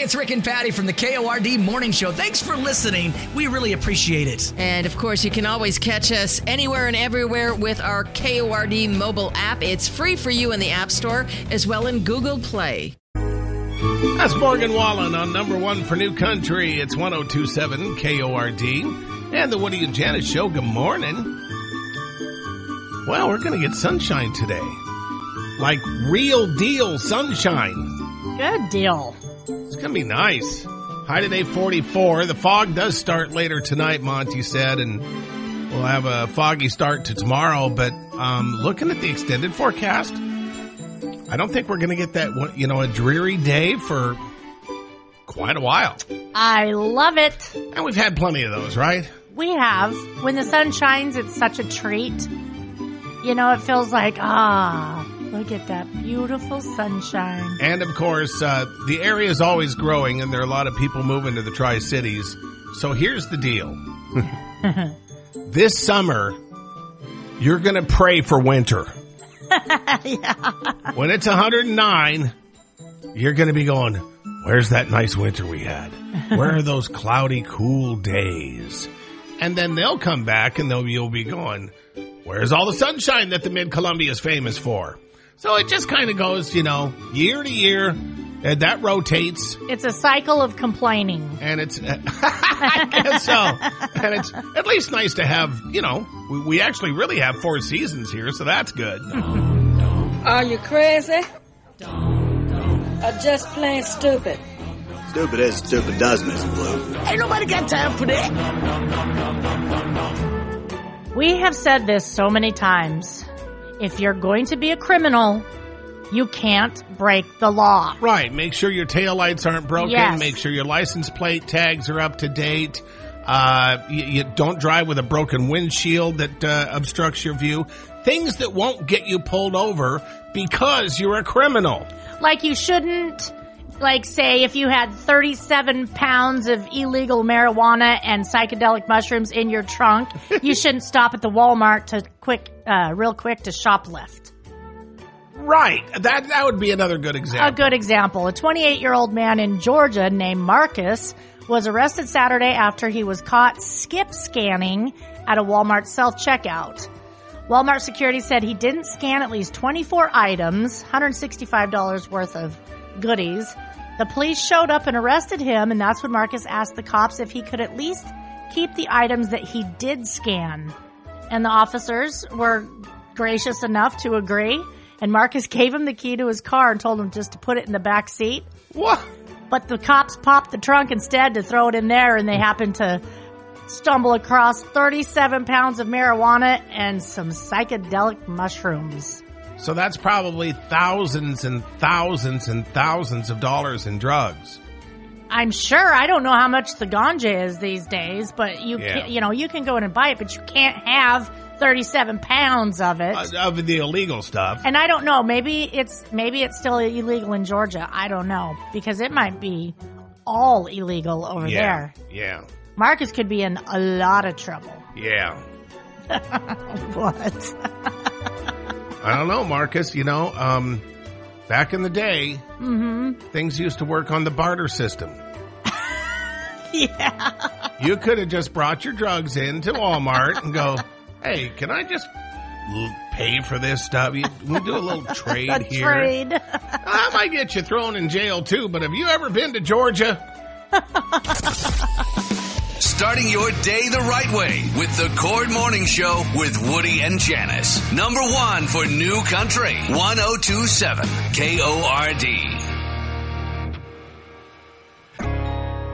it's Rick and Patty from the KORD Morning Show. Thanks for listening. We really appreciate it. And of course, you can always catch us anywhere and everywhere with our KORD mobile app. It's free for you in the App Store as well in Google Play. That's Morgan Wallen on number one for New Country. It's 1027 KORD. And the Woody and Janice Show. Good morning. Well, we're going to get sunshine today. Like real deal sunshine. Good deal. It's going to be nice. High today 44. The fog does start later tonight, Monty said, and we'll have a foggy start to tomorrow. But um, looking at the extended forecast, I don't think we're going to get that, one- you know, a dreary day for quite a while. I love it. And we've had plenty of those, right? We have. When the sun shines, it's such a treat. You know, it feels like, ah, look at that beautiful sunshine. And of course, uh, the area is always growing, and there are a lot of people moving to the Tri Cities. So here's the deal this summer, you're going to pray for winter. When it's 109, you're going to be going, Where's that nice winter we had? Where are those cloudy, cool days? And then they'll come back and they'll, you'll be going, Where's all the sunshine that the Mid Columbia is famous for? So it just kind of goes, you know, year to year, and that rotates, It's a cycle of complaining. and it's, I guess so. And it's at least nice to have, you know, we, we actually really have four seasons here, so that's good. Are you crazy? Or just plain stupid? Stupid is stupid does, Miss Blue. Ain't nobody got time for that. We have said this so many times. If you're going to be a criminal, you can't break the law. Right. Make sure your taillights aren't broken. Yes. Make sure your license plate tags are up to date. Uh, you, you don't drive with a broken windshield that uh, obstructs your view. Things that won't get you pulled over because you're a criminal. Like you shouldn't, like say if you had 37 pounds of illegal marijuana and psychedelic mushrooms in your trunk, you shouldn't stop at the Walmart to quick, uh, real quick to shoplift. Right. That that would be another good example. A good example. A 28 year old man in Georgia named Marcus was arrested Saturday after he was caught skip scanning at a Walmart self checkout. Walmart security said he didn't scan at least 24 items, $165 worth of goodies. The police showed up and arrested him, and that's when Marcus asked the cops if he could at least keep the items that he did scan. And the officers were gracious enough to agree. And Marcus gave him the key to his car and told him just to put it in the back seat. What? But the cops popped the trunk instead to throw it in there, and they happened to stumble across 37 pounds of marijuana and some psychedelic mushrooms. So that's probably thousands and thousands and thousands of dollars in drugs. I'm sure I don't know how much the ganja is these days, but you Yeah. can, you know you can go in and buy it, but you can't have 37 pounds of it. Uh, of the illegal stuff. And I don't know. Maybe it's maybe it's still illegal in Georgia. I don't know because it might be all illegal over yeah. there. Yeah. Marcus could be in a lot of trouble. Yeah. What? I don't know, Marcus. You know, um, back in the day, Mm-hmm. things used to work on the barter system. Yeah. You could have just brought your drugs into Walmart and go, "Hey, can I just pay for this stuff? You, we do a little trade A here. trade. I might get you thrown in jail too. But have you ever been to Georgia? Starting your day the right way with the KORD Morning Show with Woody and Janice. Number one for New Country. 1027 KORD.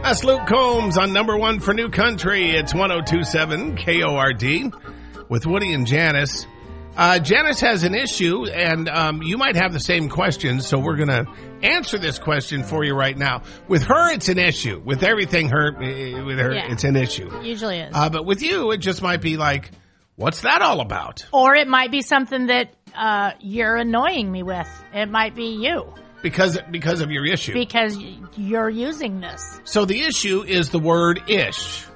That's Luke Combs on number one for New Country. It's 1027 KORD with Woody and Janice. Uh, Janice has an issue, and um, you might have the same questions, so we're going to answer this question for you right now. With her, it's an issue. With everything, her eh, with her, Yeah. it's an issue. Usually is. Uh, but with you, it just might be like, what's that all about? or it might be something that uh, you're annoying me with. It might be you Because because of your issue. because you're using this. So the issue is the word ish.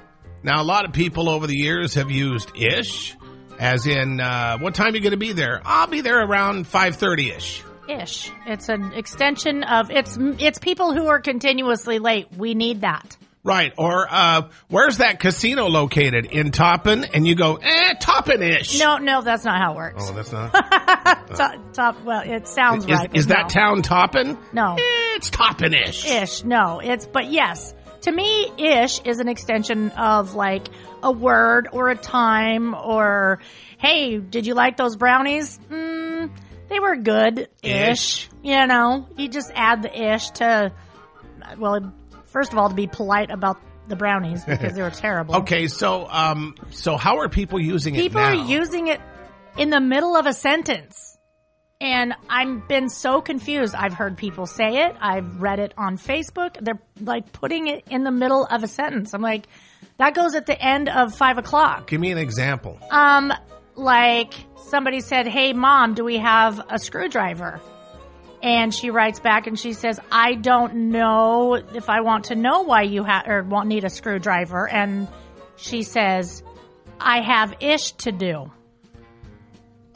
Now, a lot of people over the years have used ish, as in, uh, what time are you going to be there? I'll be there around 5.30ish. Ish. It's an extension of it's it's people who are continuously late. We need that. Right. Or uh, where's that casino located? In Toppin? And you go, eh, Toppin-ish. No, no, that's not how it works. Oh, that's not. top, top, well, it sounds is right. is that no. town Toppin? No. Eh, it's Toppin-ish. ish? No, it's but yes. To me, ish is an extension of like a word or a time or hey, did you like those brownies? Mm, they were good ish. You know, you just add the ish to well, first of all, to be polite about the brownies because they were terrible. Okay, so um, so how are people using it People now? are using it in the middle of a sentence. And I've been so confused. I've heard people say it. I've read it on Facebook. They're like putting it in the middle of a sentence. I'm like, that goes at the end of five o'clock. Give me an example. Um, like somebody said, Hey mom, do we have a screwdriver? And she writes back and she says, I don't know if I want to know why you have or want need a screwdriver. And she says, I have ish to do.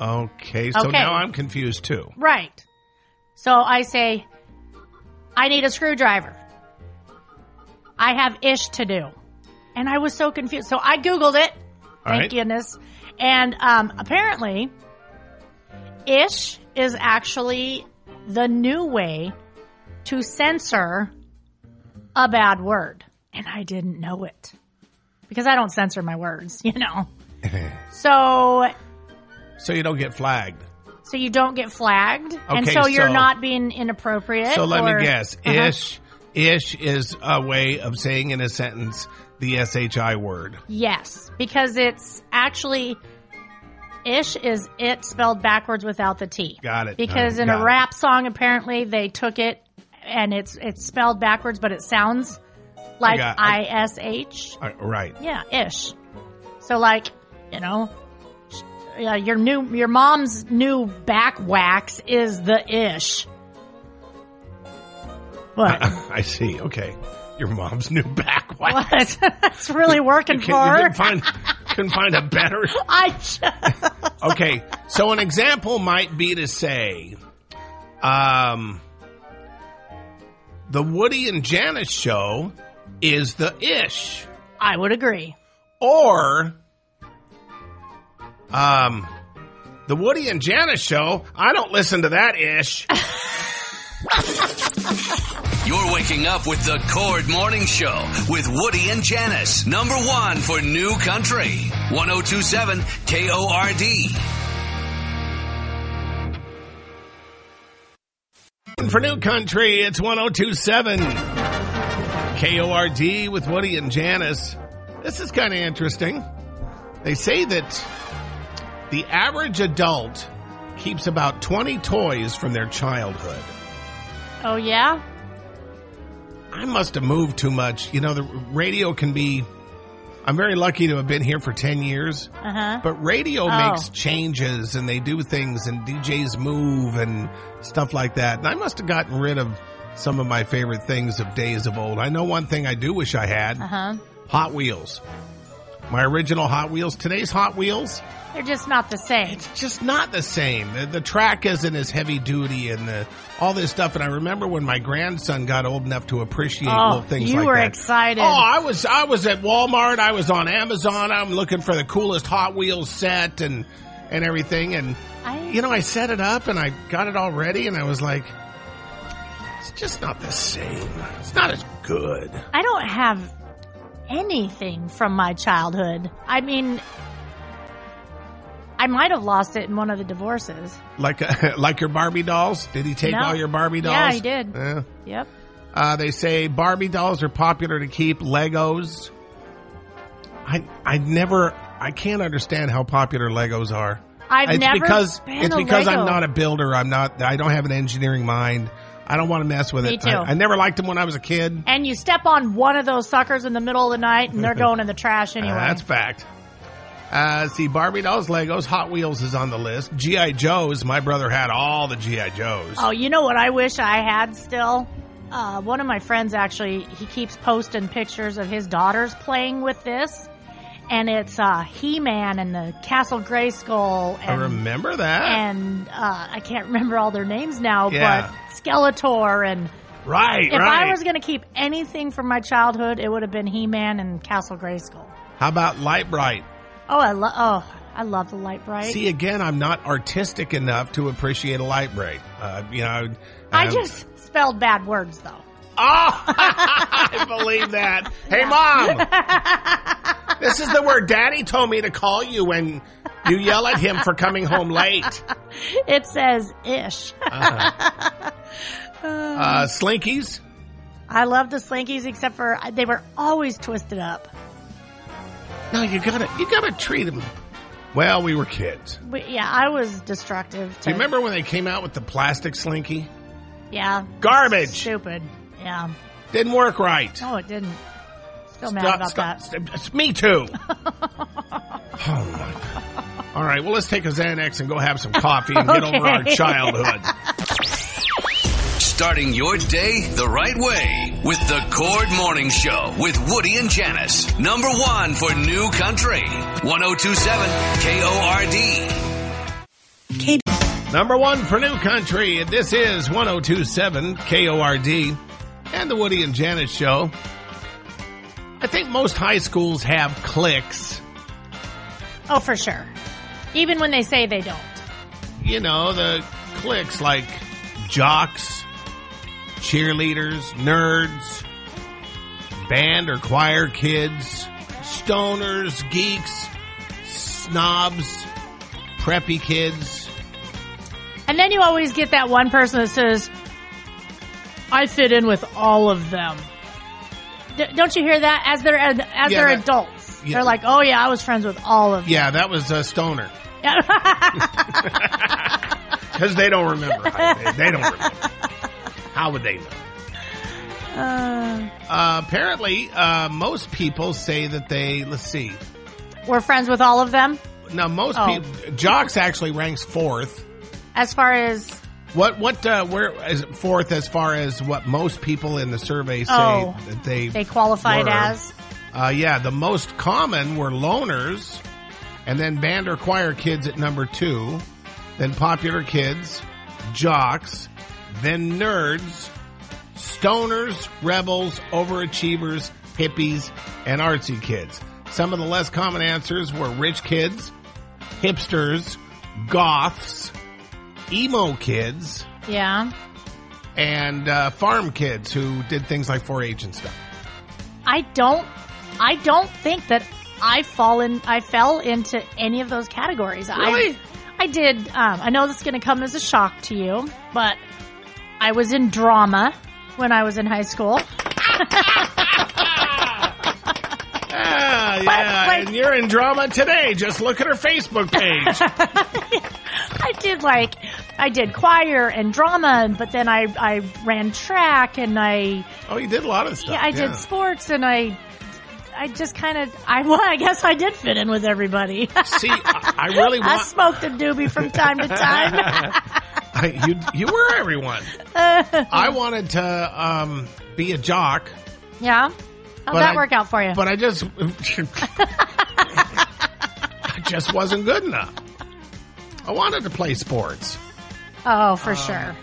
Okay, so Okay. now I'm confused too. Right. So I say, I need a screwdriver. I have ish to do. And I was so confused. So I Googled it. All Thank right. goodness. And um, apparently, ish is actually the new way to censor a bad word. And I didn't know it because I don't censor my words, you know. so So you don't get flagged. so you don't get flagged, and Okay, so you're not being inappropriate. So let or- me guess. Uh-huh. Ish ish is a way of saying in a sentence the SHI word. Yes, because it's actually ish is it spelled backwards without the T. Got it. Because in a it. rap song, apparently they took it and it's it's spelled backwards, but it sounds like I S H. Right. Yeah, ish. So like you know. Yeah, your new your mom's new back wax is the ish. What? I see. Okay. Your mom's new back wax. What? That's really working You for you her. couldn't find, couldn't find a better. I just, Okay, so an example might be to say, um, the Woody and Janice show is the ish, I would agree. or um, the Woody and Janice show. I don't listen to that ish. You're waking up with the KORD Morning Show with Woody and Janice. Number one for New Country. 1027 KORD. For New Country, it's 1027 KORD with Woody and Janice. This is kind of interesting. They say that the average adult keeps about 20 toys from their childhood. Oh yeah. I must have moved too much. You know, the radio can be. I'm very lucky to have been here for 10 years, Uh huh. but radio Oh. makes changes and they do things and DJs move and stuff like that. And I must have gotten rid of some of my favorite things of days of old. I know one thing I do wish I had Uh huh. Hot Wheels. My original Hot Wheels. Today's Hot Wheels, They're just not the same. it's just not the same. The, the track isn't as heavy duty and the, all this stuff. And I remember when my grandson got old enough to appreciate Oh, little things you like were excited. Oh, I was I was at Walmart. I was on Amazon. I'm looking for the coolest Hot Wheels set and and everything. And I- you know, I set it up and I got it all ready, and I was like, it's just not the same. It's not as good. I don't have anything from my childhood. I mean, I might have lost it in one of the divorces. Like uh, like your Barbie dolls. Did he take No. all your Barbie dolls? Yeah, he did. Yeah. Yep. Uh, they say Barbie dolls are popular to keep. Legos. I I never I can't understand how popular Legos are. I've it's never because it's because I'm not a builder. I'm not. I don't have an engineering mind. I don't want to mess with Me it. too. I, I never liked them when I was a kid. And you step on one of those suckers in the middle of the night, and they're going in the trash anyway. Uh, that's fact. Uh, see, Barbie dolls, Legos, Hot Wheels is on the list. GI Joes. My brother had all the GI Joes. Oh, you know what I wish I had still? Uh, one of my friends actually, he keeps posting pictures of his daughters playing with this. and it's uh, He Man and the Castle Grayskull. I And, remember that. and uh, I can't remember all their names now, Yeah. but Skeletor and right, if right. I was going to keep anything from my childhood, it would have been He Man and Castle Grayskull. How about Lite-Brite? Oh, I love. Oh, I love the Lite-Brite. See, again, I'm not artistic enough to appreciate a Lite-Brite. Uh, you know, I um, just spelled bad words though. Oh, I believe that. Hey, mom, this is the word Daddy told me to call you when you yell at him for coming home late. It says ish. Uh, slinkies. I love the slinkies, except for they were always twisted up. No, you gotta, you gotta treat them. Well, we were kids. But yeah, I was destructive. To, Do you remember when they came out with the plastic slinky? Yeah, Garbage. stupid. Yeah, Didn't work right. no, it didn't. Still mad Stop- about stop- that. stop- Me too. oh my. God. All right, well, let's take a Xanax and go have some coffee and get over our childhood. Starting your day the right way with the KORD Morning Show with Woody and Janice. Number one for New Country. 1027 KORD. Number one for New Country, and this is 1027 KORD and the Woody and Janice Show. I think most high schools have cliques. Oh, for sure. Even when they say they don't. You know, the cliques like jocks, cheerleaders, nerds, band or choir kids, stoners, geeks, snobs, preppy kids. And then you always get that one person that says, "I fit in with all of them." D- don't you hear that as they're as Yeah, they're that- adults? yeah. They're like, "Oh yeah, I was friends with all of them." Yeah, that was a stoner. Because they don't remember. They, they don't remember. How would they know? Uh, Uh, apparently, uh, most people say that they, let's see. we're friends with all of them. Now, most Oh. people, Jocks actually ranks fourth. As far as What, what, uh, where is fourth as far as what most people in the survey say Oh. that they, they qualified were? as, Uh, yeah, the most common were loners, and then band or choir kids at number two, then popular kids, jocks, then nerds, stoners, rebels, overachievers, hippies, and artsy kids. Some of the less common answers were rich kids, hipsters, goths, emo kids, yeah. and uh, farm kids who did things like 4-H and stuff. I don't, I don't think that I fall in, I fell into any of those categories. Really? I, I did. Um, I know this is going to come as a shock to you, but I was in drama when I was in high school. Ah, yeah, like- and you're in drama today. Just look at her Facebook page. I did like I did choir and drama, but then I I ran track and I oh, you did a lot of stuff. yeah I did sports and I I just kind of I well I guess I did fit in with everybody. See, I, I really I smoked a doobie from time to time. I, you you were everyone. I wanted to um, be a jock, yeah, how'd that I- work out for you? but I just I just wasn't good enough. I wanted to play sports. oh, for sure.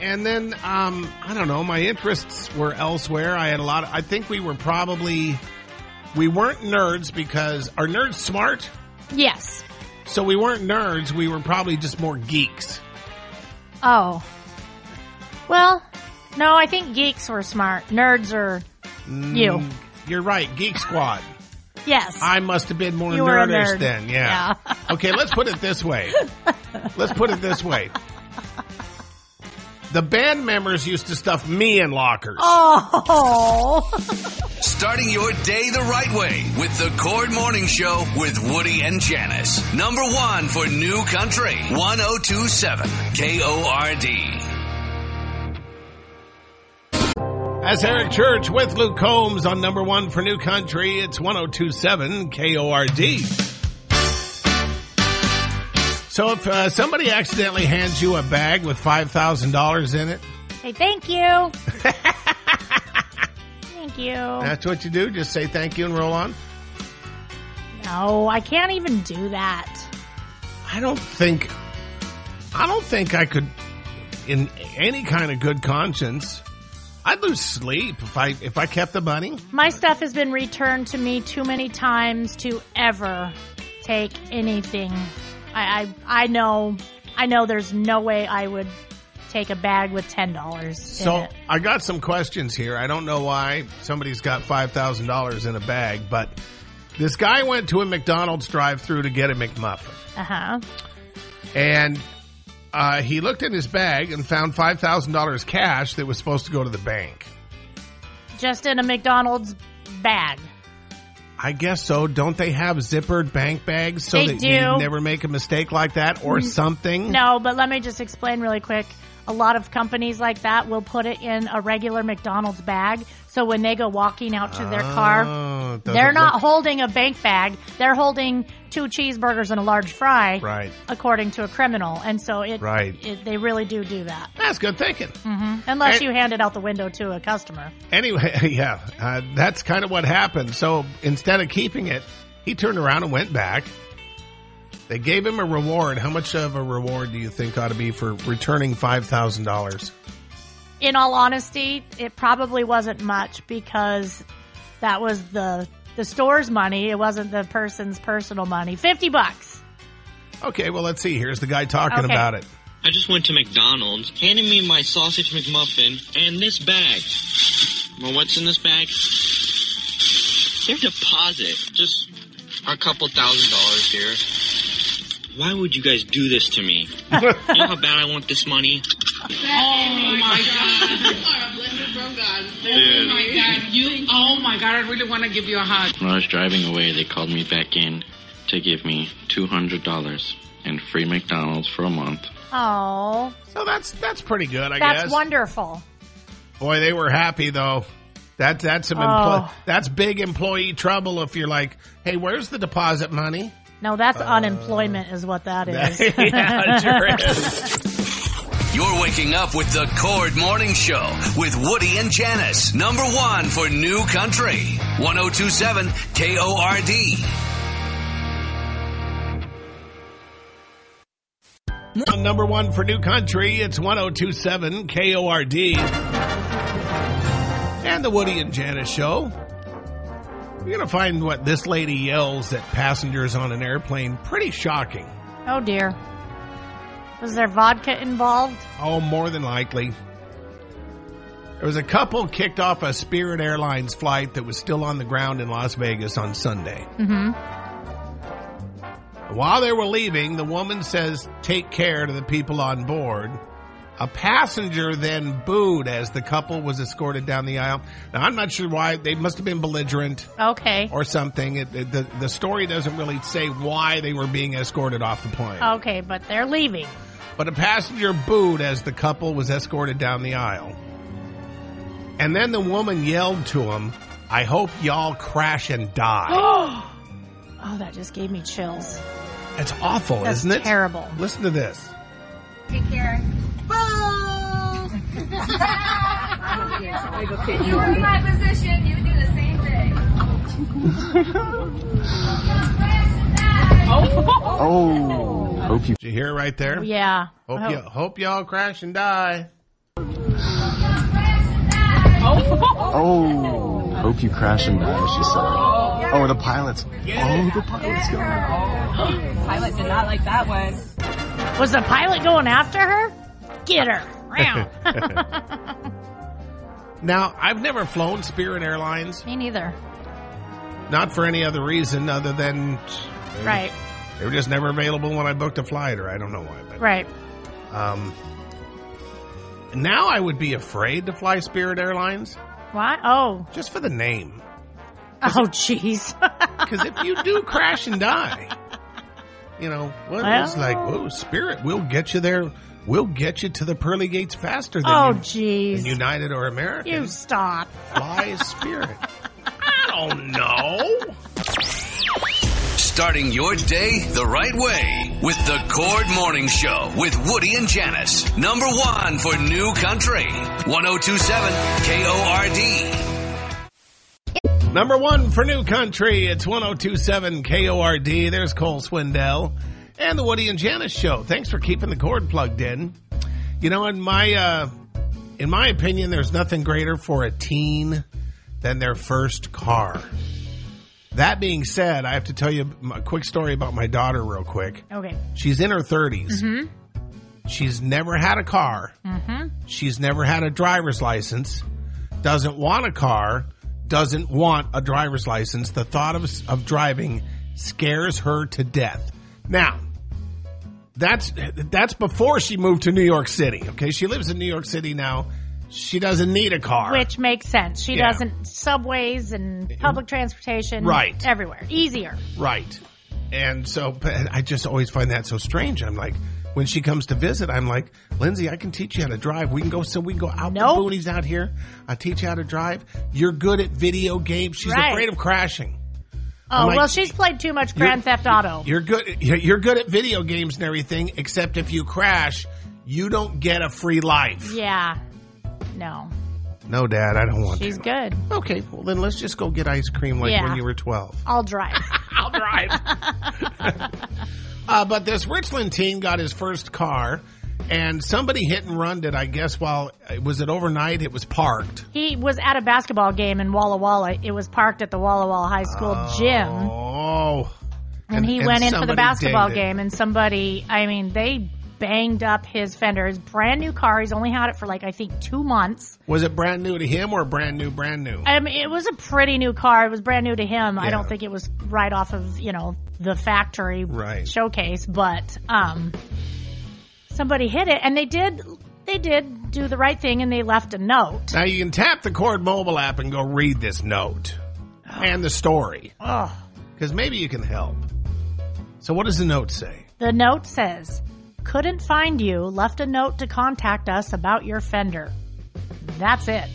And then, um, I don't know, my interests were elsewhere. I had a lot of, I think we were probably, we weren't nerds because, are nerds smart? Yes. So we weren't nerds, we were probably just more geeks. Oh. Well, no, I think geeks were smart. Nerds are you. Mm, You're right, Geek Squad. Yes. I must have been more You nerdish nerd. then, yeah. Yeah. okay, let's put it this way. Let's put it this way. The band members used to stuff me in lockers. oh. Starting your day the right way with the KORD Morning Show with Woody and Janice. Number one for New Country. 1027 KORD. That's Eric Church with Luke Combs on number one for New Country. It's 1027 KORD. So if uh, somebody accidentally hands you a bag with $5,000 in it, Say thank you. thank you. that's what you do? Just say thank you and roll on? No, I can't even do that. I don't think. I don't think I could, in any kind of good conscience. I'd lose sleep if I if I kept the money. My stuff has been returned to me too many times to ever take anything. I I, I know I know there's no way I would take a bag with ten dollars. So I got some questions here. I don't know why somebody's got five thousand dollars in a bag, but this guy went to a McDonald's drive-through to get a McMuffin, uh huh. and uh, he looked in his bag and found five thousand dollars cash that was supposed to go to the bank. Just in a McDonald's bag. I guess so. Don't they have zippered bank bags so They that do. you never make a mistake like that or mm. something? No, but let me just explain really quick. A lot of companies like that will put it in a regular McDonald's bag. So when they go walking out to their car, Oh, they're not look- holding a bank bag. They're holding two cheeseburgers and a large fry, Right. according to a criminal. And so it, Right. it they really do do that. That's good thinking. Unless And- you hand it out the window to a customer. Anyway, yeah, uh, that's kind of what happened. So instead of keeping it, he turned around and went back. They gave him a reward. How much of a reward do you think ought to be for returning five thousand dollars? In all honesty, it probably wasn't much because that was the the store's money. It wasn't the person's personal money. Fifty bucks. Okay, well let's see. Here's the guy talking Okay. about it. I just went to McDonald's, handed me my sausage McMuffin and this bag. Well, what's in this bag? Their deposit. Just a couple thousand dollars here. Why would you guys do this to me? you know how bad I want this money? Oh my god. Oh my god. You oh my god, I really want to give you a hug. When I was driving away, they called me back in to give me $200 and free McDonald's for a month. Oh, So that's that's pretty good, I that's guess. wonderful. Boy, they were happy though. That that's some Oh. empl- that's big employee trouble. If you're like, hey, where's the deposit money? No, that's uh, unemployment, is what that is. yeah, it sure is. You're waking up with the KORD Morning Show with Woody and Janice. Number one for New Country. 1027 KORD. Number one for New Country, it's 1027 KORD. And the Woody and Janice Show. You're going to find what this lady yells at passengers on an airplane pretty shocking. oh dear. Was there vodka involved? Oh, more than likely. There was a couple kicked off a Spirit Airlines flight that was still on the ground in Las Vegas on Sunday. Mm-hmm. While they were leaving, the woman says, Take care to the people on board. A passenger then booed as the couple was escorted down the aisle. Now, I'm not sure why. They must have been belligerent Okay. or something. It, it- the, the story doesn't really say why they were being escorted off the plane. Okay, but they're leaving. But a passenger booed as the couple was escorted down the aisle. And then the woman yelled to him, I hope y'all crash and die. Oh, that just gave me chills. It's awful, That's isn't it? terrible. Listen to this. Take care. you were in my position, you would do the same thing. Oh, hope you. Did you hear it right there? Yeah. Hope, Oh. you, hope y'all crash and die. Oh. oh, hope you crash and die. She said. Oh, the pilots. Oh, the pilots going. Pilot did not like that one. Was the pilot going after her? Get her. Now, I've never flown Spirit Airlines, Me neither. not for any other reason other than Right. They were just never available when I booked a flight, or I don't know why. But Right. um, now I would be afraid to fly Spirit Airlines Why? Oh. just for the name. Oh, jeez. Because if you do crash and die, you know, well, it's like, whoa, Spirit, we'll get you there. We'll get you to the pearly gates faster than, oh, you- than jeez. United or American. You stop. Fly Spirit. I don't know. Starting your day the right way with the KORD Morning Show with Woody and Janice. Number one for New Country. 1027 KORD. Number one for New Country, it's 1027 KORD. There's Cole Swindell and the Woody and Janice Show. Thanks for keeping the cord plugged in. You know, in my uh, in my opinion, there's nothing greater for a teen than their first car. That being said, I have to tell you a quick story about my daughter, real quick. Okay. She's in her 30s. hmm She's never had a car. hmm She's never had a driver's license. Doesn't want a car. Doesn't want a driver's license. The thought of of driving scares her to death. Now, that's that's before she moved to New York City. Okay, she lives in New York City now. She doesn't need a car. Which makes sense. She Yeah. doesn't subways and public transportation Right. everywhere. Easier. Right. And so but I just always find that so strange. I'm like, when she comes to visit, I'm like, Lindsay, I can teach you how to drive. We can go, so we can go out Nope. the boonies out here. I teach you how to drive. You're good at video games. She's Right. afraid of crashing. Oh, like, well, she's played too much Grand Theft Auto. You're good. You're you're good at video games and everything, except if you crash, you don't get a free life. Yeah. No. No, Dad, I don't want She's to. good. Okay, well then let's just go get ice cream like Yeah. when you were 12. I'll drive. I'll drive. Uh, but this Richland teen got his first car, and somebody hit and run it. I guess while was it overnight? It was parked. he was at a basketball game in Walla Walla. It was parked at the Walla Walla High School gym. Oh, And, he went in for the somebody basketball dinged it. game, and somebody, I mean, they banged up his fender. His brand new car. He's only had it for like, I think, two months. Was it brand new to him or brand new, brand new? I mean, it was a pretty new car. It was brand new to him. I don't think it was right off of, you know, the factory Right. showcase, but um somebody hit it and they did they did do the right thing and they left a note. Now you can tap the KORD mobile app and go read this note and the story Oh. because maybe you can help. So what does the note say? The note says, "Couldn't find you. Left a note to contact us about your fender." That's it.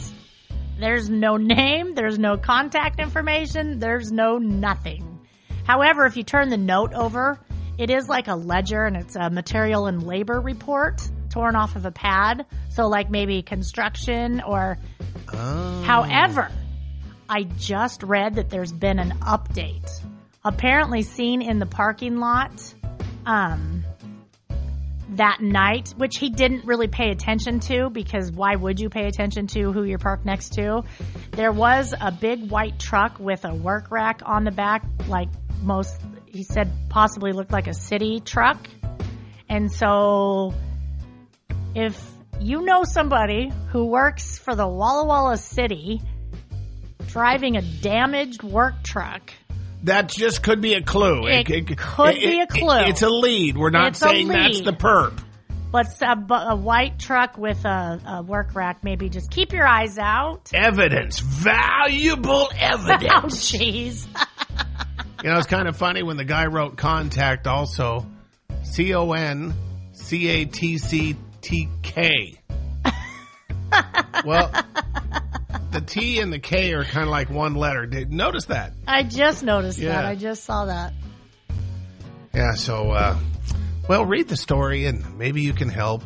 There's no name, there's no contact information, there's no nothing. However, if you turn the note over, it is like a ledger and it's a material and labor report torn off of a pad. So, like maybe construction or. However, I just read that there's been an update. Apparently, seen in the parking lot um, that night, which he didn't really pay attention to because why would you pay attention to who you're parked next to? There was a big white truck with a work rack on the back, like most, he said possibly looked like a city truck. And so if you know somebody who works for the Walla Walla City driving a damaged work truck, That just could be a clue. It could be a clue. it's a lead. We're not It's saying that's the perp. but a, a white truck with a, a work rack, maybe just keep your eyes out. Evidence, valuable Oh, evidence. jeez. You know, it's kind of funny when the guy wrote contact also C O N C A T C T K. Well, the T and the K are kind of like one letter. Did notice that? I just noticed Yeah. that. I just saw that. Yeah, so uh well, read the story and maybe you can help.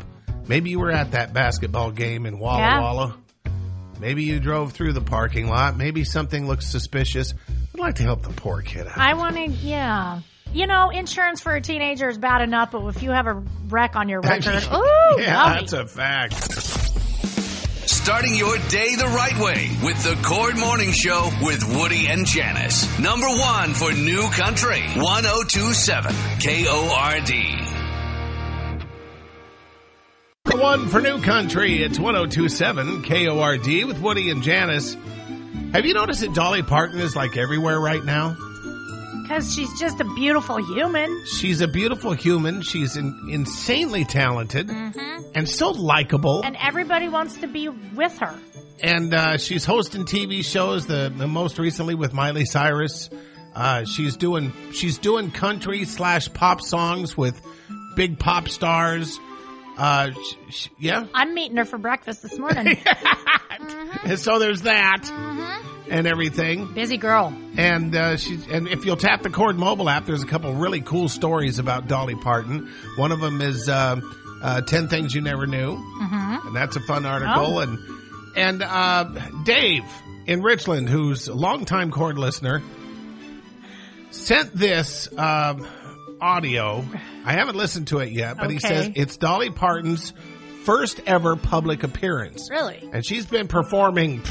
Maybe you were at that basketball game in Walla Yeah. Walla. Maybe you drove through the parking lot. Maybe something looks suspicious. I'd like to help the poor kid out. I want to, yeah. You know, insurance for a teenager is bad enough, but if you have a wreck on your record, ooh, yeah, yummy. that's a fact. Starting your day the right way with the KORD Morning Show with Woody and Janice. Number one for New Country, 1027 KORD. One for New Country, it's 1027 KORD with Woody and Janice. Have you noticed that Dolly Parton is like everywhere right now? Because she's just a beautiful human. She's a beautiful human. She's in, insanely talented and so likable. And everybody wants to be with her. and uh, she's hosting TV shows. The, the most recently with Miley Cyrus. Uh, she's doing she's doing country slash pop songs with big pop stars. Uh, sh- sh- yeah, I'm meeting her for breakfast this morning. and so there's that and everything. Busy girl. And uh, she's and if you'll tap the KORD mobile app, there's a couple really cool stories about Dolly Parton. One of them is uh, uh, ten things you never knew, Mm-hmm. and that's a fun article. Oh. And and uh, Dave, in Richland, who's a longtime KORD listener, sent this um, audio. I haven't listened to it yet, but he says it's Dolly Parton's first ever public appearance. Really? And she's been performing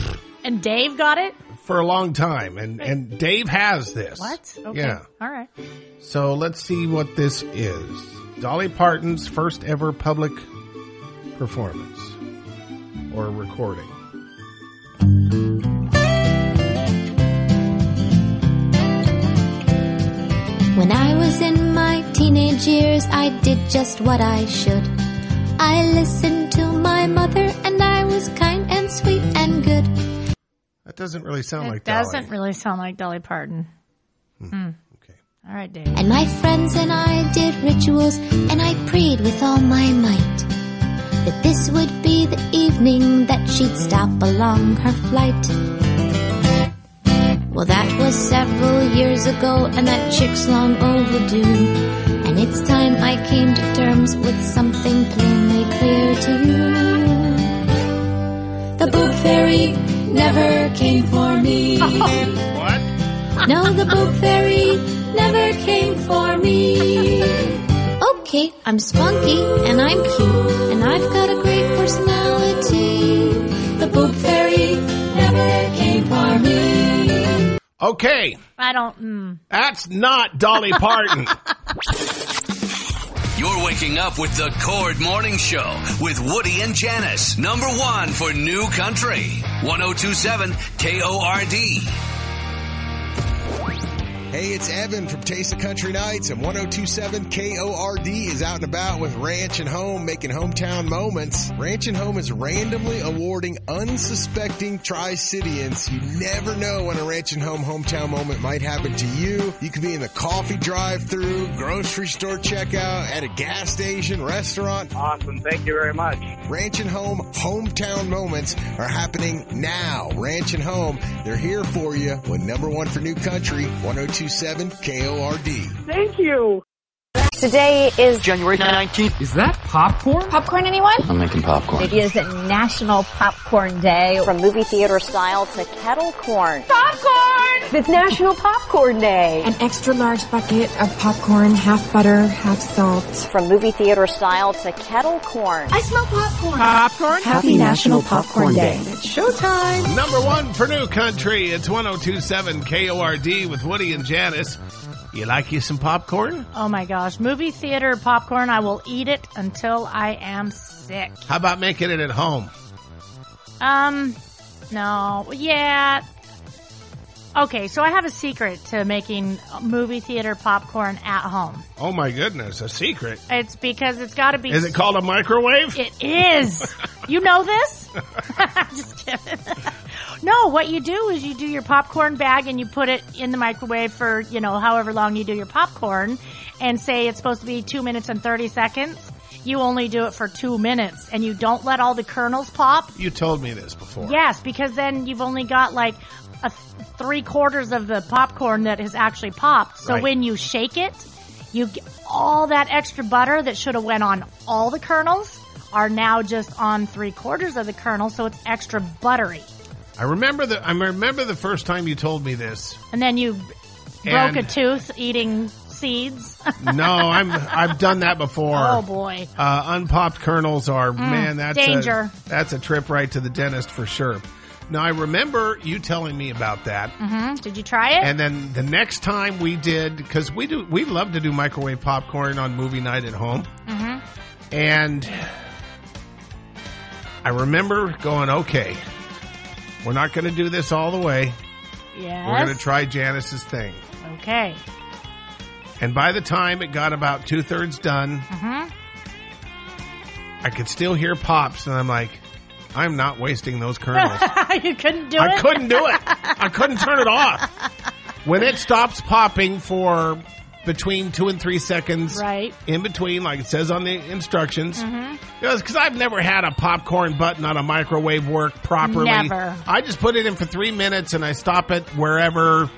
And Dave got it? for a long time, and, and Dave has this. What? Okay. Yeah. All right. So let's see what this is. Dolly Parton's first ever public performance or recording. Teenage years, I did just what I should. I listened to my mother, and I was kind and sweet and good. That doesn't really sound It like doesn't really sound like Dolly Parton. Hmm. Okay. All right, Dave. And my friends and I did rituals, and I prayed with all my might that this would be the evening that she'd stop along her flight. Well, that was several years ago, and that chick's long overdue. And it's time I came to terms with something plainly clear to you. The boob fairy never came for me. what? No, the boob fairy never came for me. Okay, I'm spunky and I'm cute and I've got a great personality. The boob fairy never came for me. Okay, I don't. Mm. that's not Dolly Parton. You're waking up with the KORD Morning Show with Woody and Janice. Number one for New Country. 1027 KORD. Hey, it's Evan from Taste of Country Nights, and 1027 KORD is out and about with Ranch and Home making hometown moments. Ranch and Home is randomly awarding unsuspecting Tri-Cityans. You never know when a Ranch and Home hometown moment might happen to you. You could be in the coffee drive-through, grocery store checkout, at a gas station, restaurant. Awesome. Thank you very much. Ranch and Home hometown moments are happening now. Ranch and Home, they're here for you when number one for new country, 1027 KORD. Thank you. Today is January 19th. Is that popcorn? Popcorn, anyone? I'm making popcorn. It is National Popcorn Day. From movie theater style to kettle corn. Popcorn! It's National Popcorn Day. An extra large bucket of popcorn, half butter, half salt. From movie theater style to kettle corn. I smell popcorn. Popcorn? Happy National Popcorn Day. It's showtime. Number one for New Country. It's 1027 KORD with Woody and Janice. You like you some popcorn? Oh my gosh. Movie theater popcorn, I will eat it until I am sick. How about making it at home? Um, no. Yeah. Okay, so I have a secret to making movie theater popcorn at home. Oh my goodness, a secret. It's because it's got to be. Is it called a microwave? It is. you know this? Just kidding. no, what you do is you do your popcorn bag and you put it in the microwave for, you know, however long you do your popcorn and say it's supposed to be two minutes and 30 seconds. You only do it for two minutes and you don't let all the kernels pop. You told me this before. Yes, because then you've only got like a th- three quarters of the popcorn that has actually popped. So Right. when you shake it, you get all that extra butter that should have went on all the kernels are now just on three quarters of the kernel, so it's extra buttery. I remember the I remember the first time you told me this. And then you broke And- a tooth eating seeds. No, I'm I've done that before. Oh, boy. Uh, unpopped kernels are man, that's danger. A, that's a trip right to the dentist for sure. Now I remember you telling me about that. hmm Did you try it? And then the next time we did, because we do, we love to do microwave popcorn on movie night at home. hmm And I remember going, okay, we're not going to do this all the way. Yes. We're going to try Janice's thing. Okay. And by the time it got about two thirds done, hmm I could still hear pops, and I'm like, I'm not wasting those kernels. you couldn't do it. I couldn't do it. I couldn't turn it off. When it stops popping for between two and three seconds, Right. in between, like it says on the instructions, because I've never had a popcorn button on a microwave work properly. Never. I just put it in for three minutes and I stop it wherever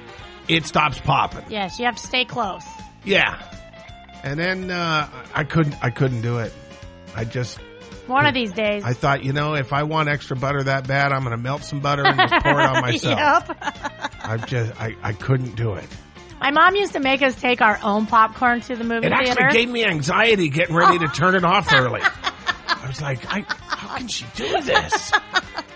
it stops popping. Yes, you have to stay close. Yeah, and then uh, I couldn't. I couldn't do it. I just One of these days. I thought, you know, if I want extra butter that bad, I'm going to melt some butter and just pour it on myself. Yep. I just, I, I couldn't do it. My mom used to make us take our own popcorn to the movie It theater. It actually gave me anxiety getting ready to turn it off early. I was like, I, how can she do this?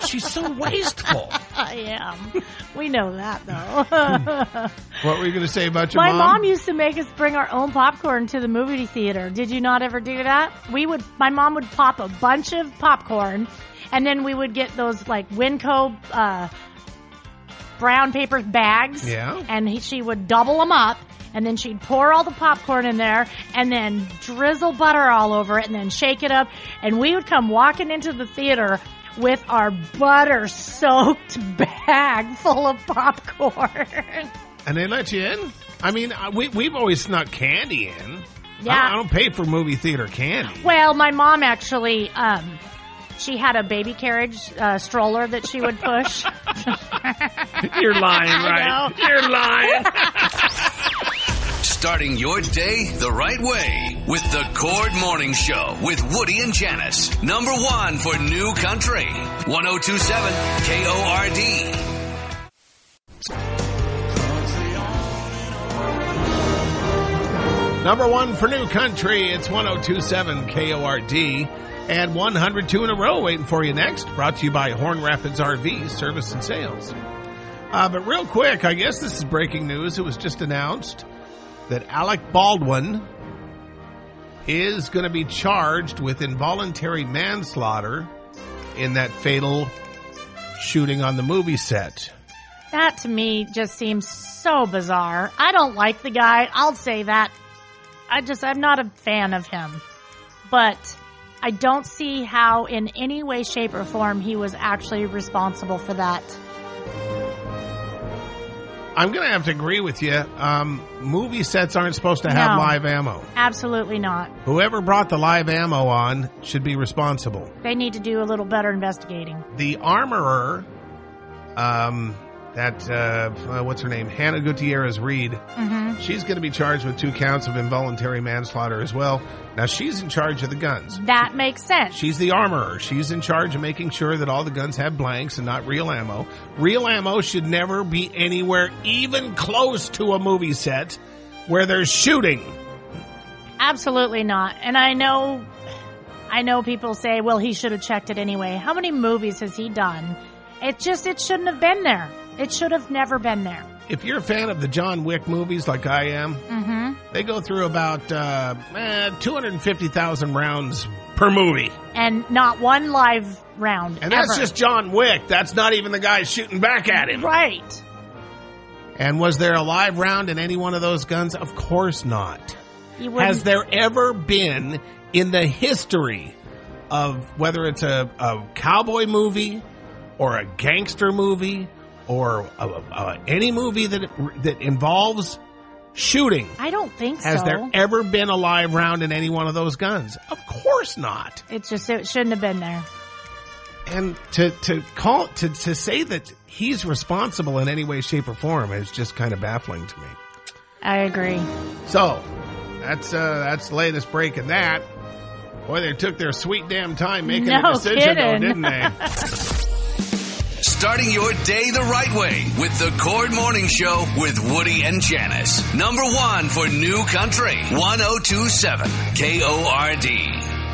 She's so wasteful. I am. We know that though. What were you going to say about your My mom? mom used to make us bring our own popcorn to the movie theater. Did you not ever do that? We would. My mom would pop a bunch of popcorn, and then we would get those like Winco uh, brown paper bags. Yeah. And he, she would double them up. And then she'd pour all the popcorn in there and then drizzle butter all over it and then shake it up. And we would come walking into the theater with our butter soaked bag full of popcorn. and they let you in? I mean, we, we've always snuck candy in. Yeah. I, I don't pay for movie theater candy. Well, my mom actually, um, she had a baby carriage uh, stroller that she would push. You're lying, right? You're lying. Starting your day the right way with the KORD Morning Show with Woody and Janice. Number one for New Country. 1027 KORD. Number one for New Country, it's 1027 KORD. And 102 in a row waiting for you next. Brought to you by Horn Rapids RV Service and Sales. Uh, but real quick, I guess this is breaking news. It was just announced that Alec Baldwin is going to be charged with involuntary manslaughter in that fatal shooting on the movie set. that to me just seems so bizarre. I don't like the guy. I'll say that. I just, I'm not a fan of him. But I don't see how, in any way, shape, or form, he was actually responsible for that. I'm going to have to agree with you. Um, movie sets aren't supposed to have No. live ammo. Absolutely not. Whoever brought the live ammo on should be responsible. They need to do a little better investigating. The armorer, um, that, uh, uh, what's her name? Hannah Gutierrez Reed. Mm-hmm. She's going to be charged with two counts of involuntary manslaughter as well. Now, she's in charge of the guns. That makes sense. She's the armorer. She's in charge of making sure that all the guns have blanks and not real ammo. Real ammo should never be anywhere even close to a movie set where there's shooting. Absolutely not. And I know, I know people say, well, he should have checked it anyway. How many movies has he done? It just, it shouldn't have been there. It should have never been there. If you're a fan of the John Wick movies like I am, Mm-hmm. they go through about uh, eh, 250,000 rounds per movie. And not one live round. And that's ever. just John Wick. That's not even the guy shooting back at him. Right. And was there a live round in any one of those guns? Of course not. Has there ever been in the history of whether it's a, a cowboy movie or a gangster movie or a, a, any movie that that involves shooting? I don't think Has so. Has there ever been a live round in any one of those guns? Of course not. It's just, it shouldn't have been there. And to to call to to say that he's responsible in any way, shape, or form is just kind of baffling to me. I agree. So that's uh that's the latest break in that. Boy, they took their sweet damn time making No a decision, though, didn't they? Starting your day the right way with the KORD Morning Show with Woody and Janice. Number one for New Country. 1027 KORD.